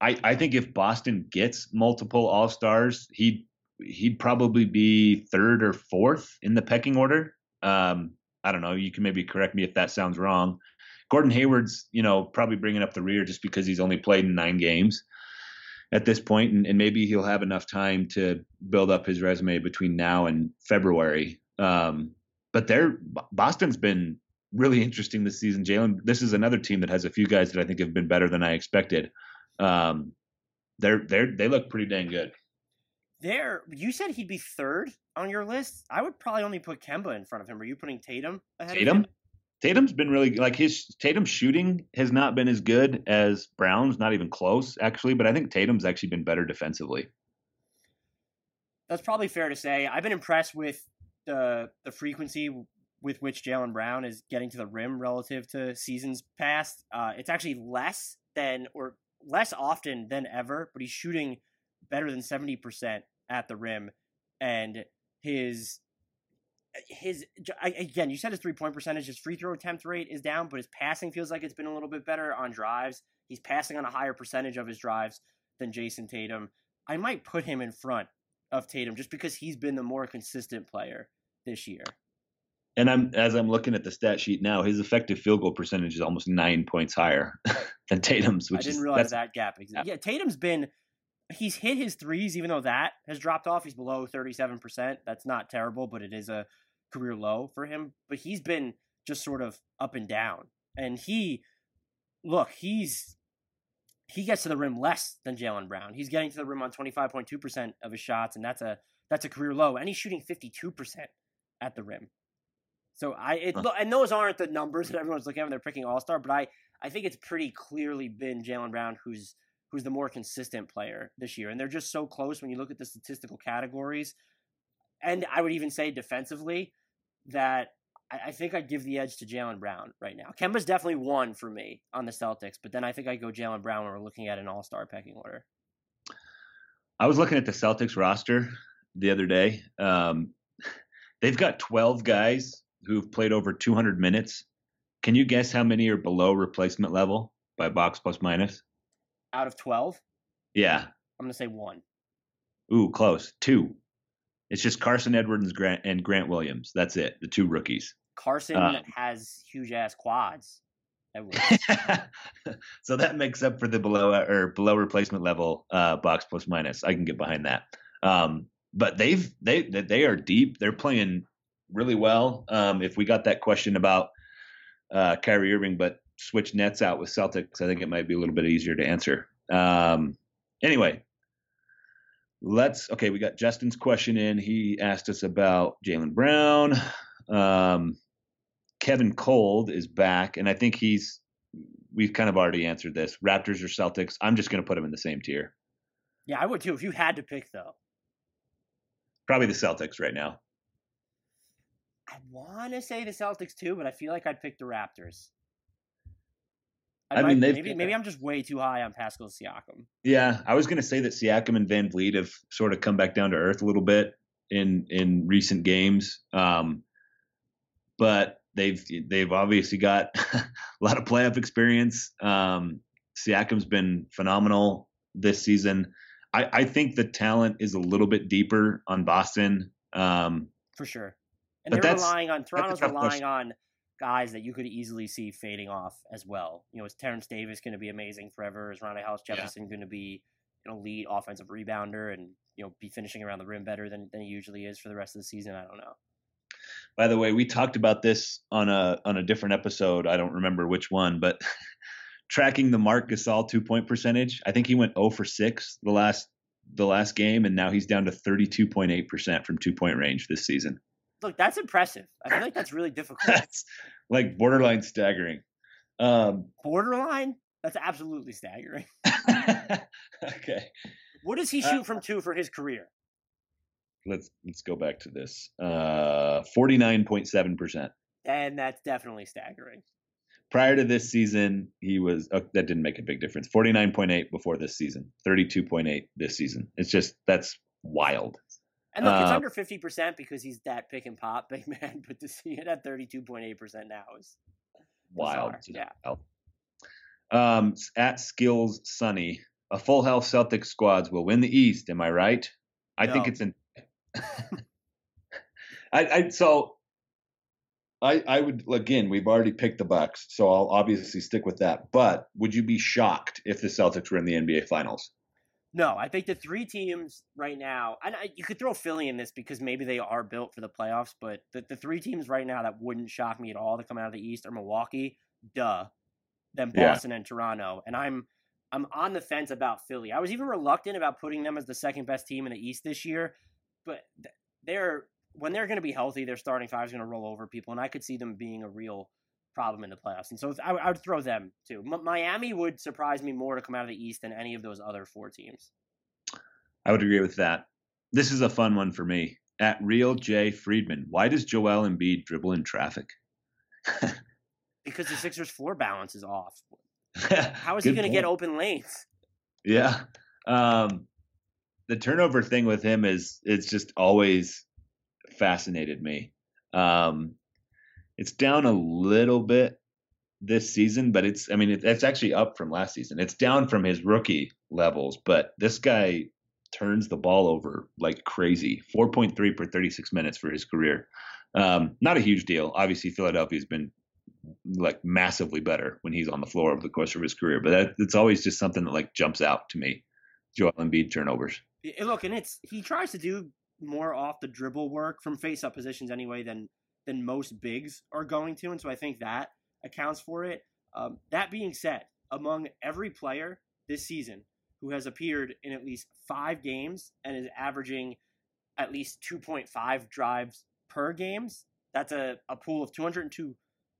I, I think if Boston gets multiple All Stars, he'd he'd probably be third or fourth in the pecking order. Um, I don't know. You can maybe correct me if that sounds wrong. Gordon Hayward's, you know, probably bringing up the rear just because he's only played in nine games at this point, and, and maybe he'll have enough time to build up his resume between now and February. Um, but they're Boston's been really interesting this season. Jaylen, this is another team that has a few guys that I think have been better than I expected. Um, they're they're they look pretty dang good. There, you said he'd be third on your list. I would probably only put Kemba in front of him. Are you putting Tatum ahead of him? Tatum? Tatum's been really like his Tatum's shooting has not been as good as Brown's, not even close actually. But I think Tatum's actually been better defensively. That's probably fair to say. I've been impressed with the the frequency with which Jaylen Brown is getting to the rim relative to seasons past. Uh, it's actually less than or less often than ever, but he's shooting better than seventy percent at the rim, and his his again, you said his three point percentage, his free throw attempt rate is down, but his passing feels like it's been a little bit better on drives. He's passing on a higher percentage of his drives than Jayson Tatum. I might put him in front of Tatum just because he's been the more consistent player this year. And I'm as I'm looking at the stat sheet now, his effective field goal percentage is almost nine points higher than Tatum's. Which I didn't is, realize that gap exists. Yeah, Tatum's been he's hit his threes, even though that has dropped off. He's below thirty seven percent. That's not terrible, but it is a career low for him. But he's been just sort of up and down. And he look, he's he gets to the rim less than Jaylen Brown. He's getting to the rim on 25.2% of his shots, and that's a that's a career low. And he's shooting 52% at the rim. So I it, and those aren't the numbers that everyone's looking at when they're picking All Star, but I I think it's pretty clearly been Jaylen Brown who's who's the more consistent player this year, and they're just so close when you look at the statistical categories. And I would even say defensively that I, I think I'd give the edge to Jaylen Brown right now. Kemba's definitely one for me on the Celtics, but then I think I go Jaylen Brown when we're looking at an All Star pecking order. I was looking at the Celtics roster the other day. Um, they've got 12 guys who've played over 200 minutes. Can you guess how many are below replacement level by box plus minus? Out of 12? Yeah. I'm going to say one. Ooh, close. Two. It's just Carson Edwards and Grant, and Grant Williams. That's it. The two rookies. Carson uh, has huge ass quads. so that makes up for the below or below replacement level uh, box plus minus. I can get behind that. Um, but they've they they are deep. They're playing really well. Um, if we got that question about uh, Kyrie Irving, but switch nets out with Celtics, I think it might be a little bit easier to answer. Um, anyway, let's okay. We got Justin's question in. He asked us about Jaylen Brown. Um, Kevin Cold is back, and I think he's we've kind of already answered this. Raptors or Celtics? I'm just going to put him in the same tier. Yeah, I would too. If you had to pick, though, probably the Celtics right now. I want to say the Celtics too, but I feel like I'd pick the Raptors. I, I might, mean, maybe maybe I'm just way too high on Pascal Siakam. Yeah, I was going to say that Siakam and VanVleet have sort of come back down to earth a little bit in in recent games, um, but they've they've obviously got a lot of playoff experience. Um, Siakam's been phenomenal this season. I, I think the talent is a little bit deeper on Boston. Um, For sure. And they're relying on Toronto's relying question. on guys that you could easily see fading off as well. You know, is Terence Davis going to be amazing forever? Is Rondae Hollis Jefferson yeah. going to be an elite offensive rebounder and you know be finishing around the rim better than, than he usually is for the rest of the season? I don't know. By the way, we talked about this on a on a different episode. I don't remember which one, but tracking the Marc Gasol two point percentage. I think he went 0 for six the last the last game, and now he's down to 32.8 percent from two point range this season. Look, that's impressive. I feel like that's really difficult. that's like borderline staggering. Um, borderline? That's absolutely staggering. okay. What does he Uh, shoot from two for his career? Let's let's go back to this. Uh, forty nine point seven percent. And that's definitely staggering. Prior to this season, he was oh, that didn't make a big difference. Forty nine point eight before this season. Thirty two point eight this season. It's just that's wild. And look, it's Uh, under fifty percent because he's that pick and pop big man. But to see it at thirty two point eight percent now is Wild. Yeah. Um, at Skills Sunny, a full health Celtics squads will win the East. Am I right? I think it's in. I, I so. I I would again. We've already picked the Bucks, so I'll obviously stick with that. But would you be shocked if the Celtics were in the NBA Finals? No, I think the three teams right now, and I, you could throw Philly in this because maybe they are built for the playoffs, but the, the three teams right now that wouldn't shock me at all to come out of the East are Milwaukee, duh, then Yeah. Boston and Toronto. And I'm I'm on the fence about Philly. I was even reluctant about putting them as the second best team in the East this year, but they're when they're going to be healthy, their starting five is going to roll over people, and I could see them being a real problem in the playoffs. And so I, I would throw them too. M- Miami would surprise me more to come out of the East than any of those other four teams. I would agree with that. This is a fun one for me. At Real J Friedman, why does Joel Embiid dribble in traffic? because the Sixers' floor balance is off. How is he going to get open lanes? Yeah. Um, the turnover thing with him is it's just always fascinated me. Um, it's down a little bit this season, but it's I mean it, it's actually up from last season. It's down from his rookie levels, but this guy turns the ball over like crazy. 4.3 per 36 minutes for his career. Um, not a huge deal. Obviously, Philadelphia's been like massively better when he's on the floor over the course of his career, but that, it's always just something that like jumps out to me. Joel Embiid turnovers. Look, and it's he tries to do more off the dribble work from face-up positions anyway than than most bigs are going to, and so I think that accounts for it. Um, that being said, among every player this season who has appeared in at least five games and is averaging at least 2.5 drives per games, that's a, a pool of 202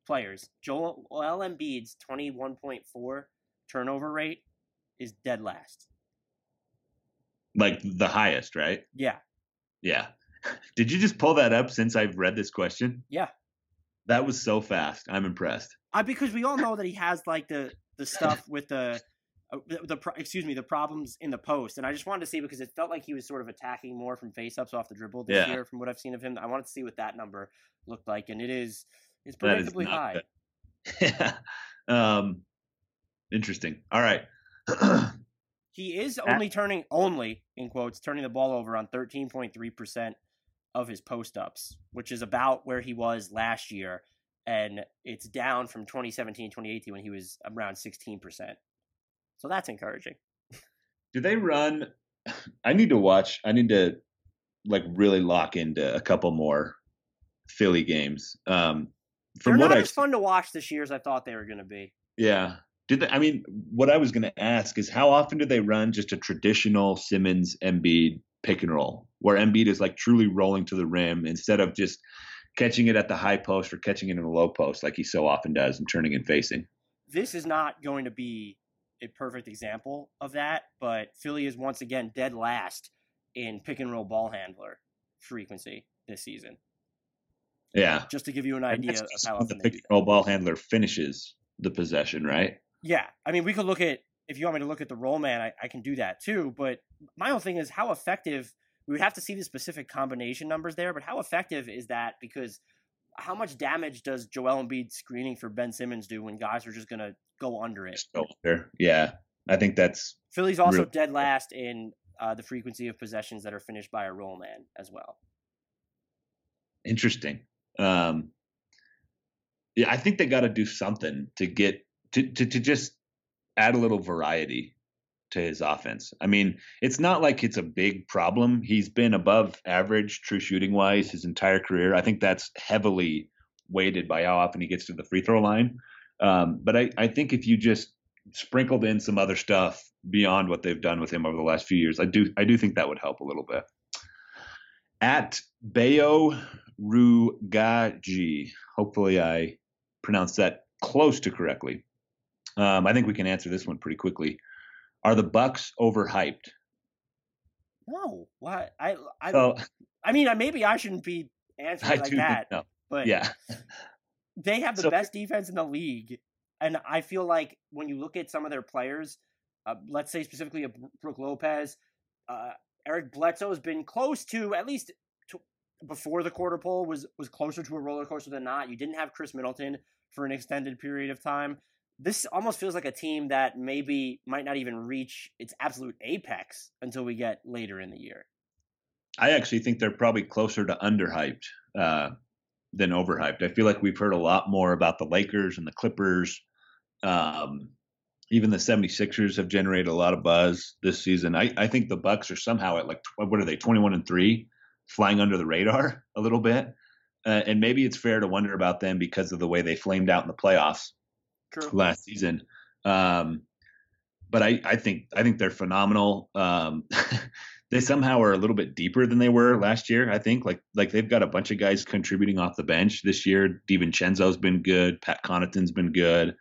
players. Joel Embiid's 21.4 turnover rate is dead last. Like the highest, right? Yeah. Yeah. Did you just pull that up since I've read this question? Yeah. That was so fast. I'm impressed. I because we all know that he has like the the stuff with the uh, the, excuse me the problems in the post, and I just wanted to see because it felt like he was sort of attacking more from face ups off the dribble this Yeah. year from what I've seen of him. I wanted to see what that number looked like, and it is it's is predictably not high. Yeah. um, interesting. All right. He is only turning only in quotes turning the ball over on thirteen point three percent of his post ups, which is about where he was last year, and it's down from 2017 2018 when he was around sixteen percent. So that's encouraging. Do they run? I need to watch. I need to like really lock into a couple more Philly games. Um, from They're what not I as fun to watch this year as I thought they were going to be. yeah. Did they, I mean what I was going to ask is how often do they run just a traditional Simmons Embiid pick and roll where Embiid is like truly rolling to the rim instead of just catching it at the high post or catching it in the low post like he so often does and turning and facing. This is not going to be a perfect example of that, but Philly is once again dead last in pick and roll ball handler frequency this season. Yeah. Just to give you an idea of how the pick and roll ball handler finishes the possession, right? Yeah, I mean, we could look at if you want me to look at the roll man, I, I can do that too. But my whole thing is how effective. We would have to see the specific combination numbers there, but how effective is that? Because how much damage does Joel Embiid screening for Ben Simmons do when guys are just going to go under it? Yeah. I think that's Philly's also Real- dead last in uh, the frequency of possessions that are finished by a roll man as well. interesting. Um, yeah, I think they got to do something to get to, to to just add a little variety to his offense. I mean, it's not like it's a big problem. He's been above average true shooting wise his entire career. I think that's heavily weighted by how often he gets to the free throw line. Um, but I, I think if you just sprinkled in some other stuff beyond what they've done with him over the last few years, I do I do think that would help a little bit. At Bayo Rugaji, hopefully I pronounced that close to correctly. Um, I think we can answer this one pretty quickly. Are the Bucks overhyped? No, what? I I So I mean, I- maybe I shouldn't be answering I like that, know. but Yeah. they have the So- best defense in the league, and I feel like when you look at some of their players, uh, let's say specifically a Brook Lopez, uh, Eric Bledsoe has been close to at least to, before the quarter pole was was closer to a roller coaster than not. You didn't have Khris Middleton for an extended period of time. This almost feels like a team that maybe might not even reach its absolute apex until we get later in the year. I actually think they're probably closer to underhyped uh, than overhyped. I feel like we've heard a lot more about the Lakers and the Clippers. Um, even the 76ers have generated a lot of buzz this season. I, I think the Bucks are somehow at like what are they 21 and 3, flying under the radar a little bit. Uh, and maybe it's fair to wonder about them because of the way they flamed out in the playoffs True. last season. Um, but I, I think I think they're phenomenal. Um, they somehow are a little bit deeper than they were last year. I think like like they've got a bunch of guys contributing off the bench this year. DiVincenzo's been good. Pat Connaughton's been good.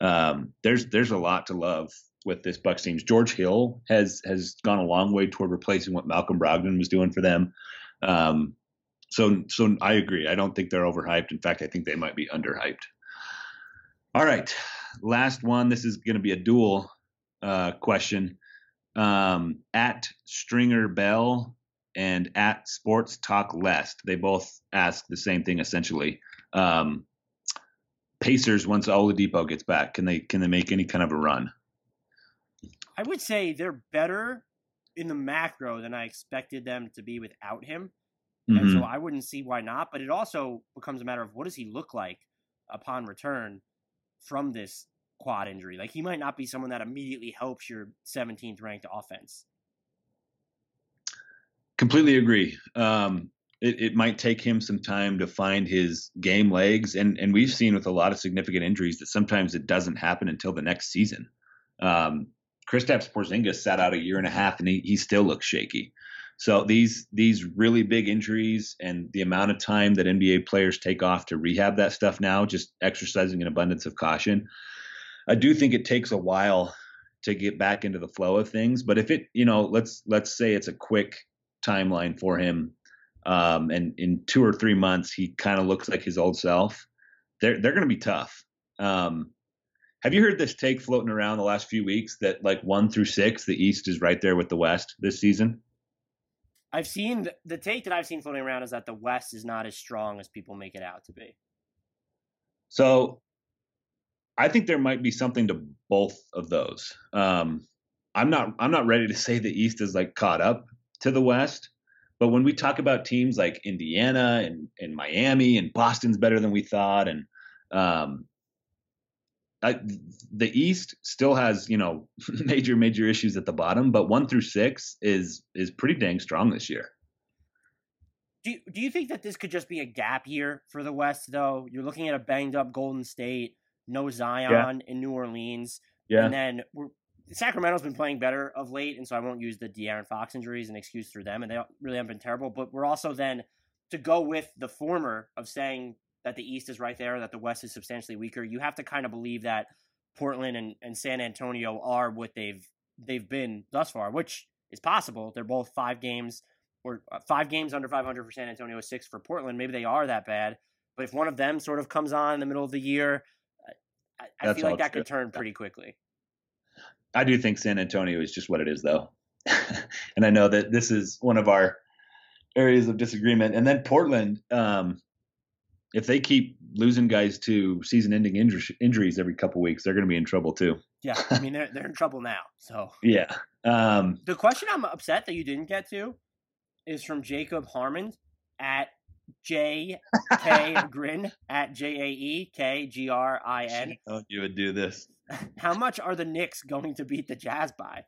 Um, there's there's a lot to love with this Bucks team. George Hill has has gone a long way toward replacing what Malcolm Brogdon was doing for them. Um, so so I agree. I don't think they're overhyped. In fact, I think they might be underhyped. All right, last one. This is going to be a dual uh, question. Um, at Stringer Bell and at Sports Talk Lest, they both ask the same thing essentially. Um, Pacers once Oladipo gets back, can they can they make any kind of a run? I would say they're better in the macro than I expected them to be without him. And Mhm. so I wouldn't see why not. But it also becomes a matter of what does he look like upon return from this quad injury? Like he might not be someone that immediately helps your 17th ranked offense. Completely agree. Um, it, it might take him some time to find his game legs, and and we've seen with a lot of significant injuries that sometimes it doesn't happen until the next season. Um, Kristaps Porzingis sat out a year and a half, and he, he still looks shaky. So these these really big injuries and the amount of time that NBA players take off to rehab that stuff now, just exercising an abundance of caution. I do think it takes a while to get back into the flow of things. But if it, you know, let's let's say it's a quick timeline for him, um, and in two or three months he kind of looks like his old self. They're they're going to be tough. Um, have you heard this take floating around the last few weeks that like one through six, the East is right there with the West this season? I've seen the, take that I've seen floating around is that the West is not as strong as people make it out to be. So I think there might be something to both of those. Um, I'm not I'm not ready to say the East is like caught up to the West, but when we talk about teams like Indiana and, and Miami and Boston's better than we thought, and um, I, the East still has you know major major issues at the bottom, but one through six is is pretty dang strong this year. Do you, do you think that this could just be a gap year for the West, though? You're looking at a banged up Golden State, no Zion in New Orleans. Yeah, And then we're, Sacramento's been playing better of late, and so I won't use the De'Aaron Fox injury as an excuse for them, and they really haven't been terrible. But we're also then to go with the former of saying that the East is right there, that the West is substantially weaker. You have to kind of believe that Portland and, and San Antonio are what they've they've been thus far, which is possible. They're both five games or uh, five games under 500 for San Antonio, six for Portland. Maybe they are that bad, but if one of them sort of comes on in the middle of the year, I, I feel like that could turn pretty quickly. I do think San Antonio is just what it is, though. and I know that this is one of our areas of disagreement. And then Portland, um, if they keep losing guys to season-ending injur- injuries every couple weeks, they're going to be in trouble too. Yeah, I mean they're they're in trouble now. So Yeah. Um, the question I'm upset that you didn't get to is from Jacob Harmon at J K Grin at J A E K G R I N. oh, you would do this. How much are the Knicks going to beat the Jazz by?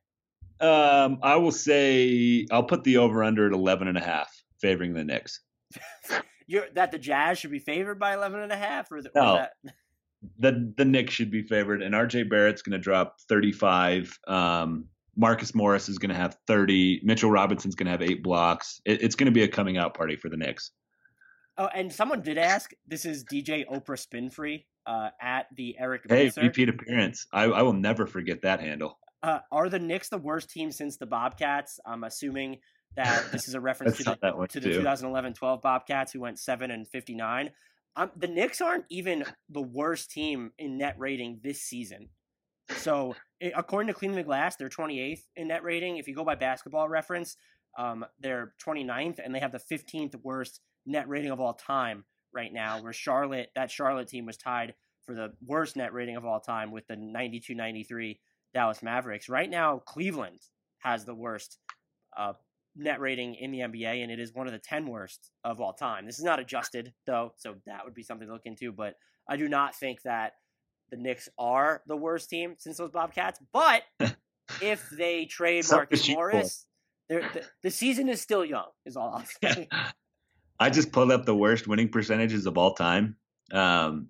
Um, I will say I'll put the over/under at 11 and a half, favoring the Knicks. You're, that the Jazz should be favored by 11 and a half or, the, or that the the Knicks should be favored, and RJ Barrett's going to drop 35. Um, Marcus Morris is going to have 30. Mitchell Robinson's going to have eight blocks. It, it's going to be a coming out party for the Knicks. Oh, and someone did ask. This is DJ Oprah Spinfree uh, at the Eric Hey, Racer. repeat appearance. I, I will never forget that handle. Uh, are the Knicks the worst team since the Bobcats? I'm assuming that this is a reference to the, to the 2011-12 Bobcats who went seven and 59. Um, the Knicks aren't even the worst team in net rating this season. So i- according to Clean the Glass, they're 28th in net rating. If you go by Basketball Reference, um, they're 29th, and they have the 15th worst net rating of all time right now. Where Charlotte, that Charlotte team was tied for the worst net rating of all time with the 92-93 Dallas Mavericks. Right now, Cleveland has the worst uh, net rating in the NBA, and it is one of the 10 worst of all time. This is not adjusted, though, so that would be something to look into. But I do not think that the Knicks are the worst team since those Bobcats. But if they trade Marcus to shoot for. Morris, the, the season is still young, is all I'll say. I just pulled up the worst winning percentages of all time. Um,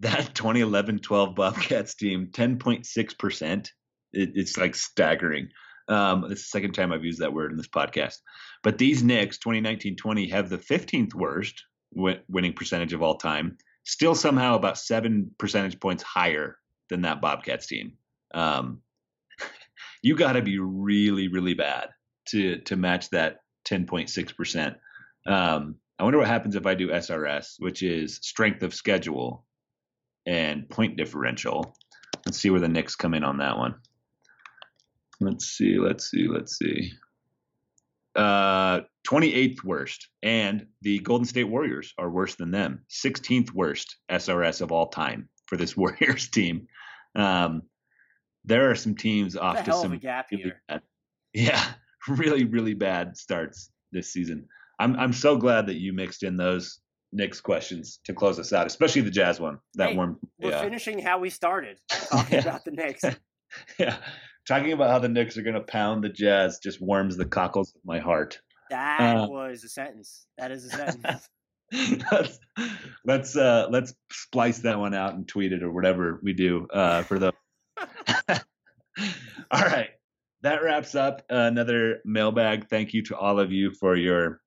that 2011-12 Bobcats team, 10.6%. It, it's like staggering. Um, it's the second time I've used that word in this podcast. But these Knicks, 2019-20, have the 15th worst win- winning percentage of all time. Still somehow about seven percentage points higher than that Bobcats team. Um, you got to be really, really bad to to match that 10.6 percent. Um, I wonder what happens if I do SRS, which is strength of schedule and point differential. Let's see where the Knicks come in on that one. Let's see, let's see, let's see. Uh, 28th worst, and the Golden State Warriors are worse than them. 16th worst SRS of all time for this Warriors team. Um, there are some teams off a to of some a gap really year. bad- yeah, really, really bad starts this season. I'm I'm so glad that you mixed in those Knicks questions to close us out, especially the Jazz one. That Hey, warmed. We're Yeah, finishing how we started, talking Yeah. about the Knicks. yeah. Talking about how the Knicks are going to pound the Jazz just warms the cockles of my heart. That Uh, was a sentence. That is a sentence. let's let's uh, let's splice that one out and tweet it or whatever we do uh, for the. all right, that wraps up another mailbag. Thank you to all of you for your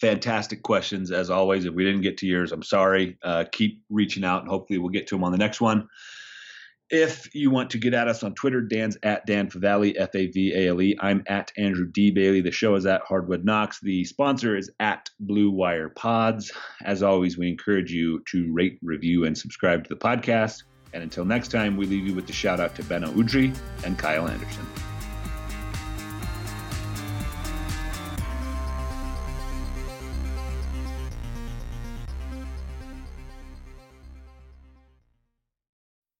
fantastic questions as always. If we didn't get to yours, I'm sorry. Uh, keep reaching out, and hopefully we'll get to them on the next one. If you want to get at us on Twitter, Dan's at Dan Favale, F A V A L E. I'm at Andrew D. Bailey. The show is at Hardwood Knocks. The sponsor is at Blue Wire Pods. As always, we encourage you to rate, review, and subscribe to the podcast. And until next time, we leave you with the shout out to Beno Udrih and Kyle Anderson.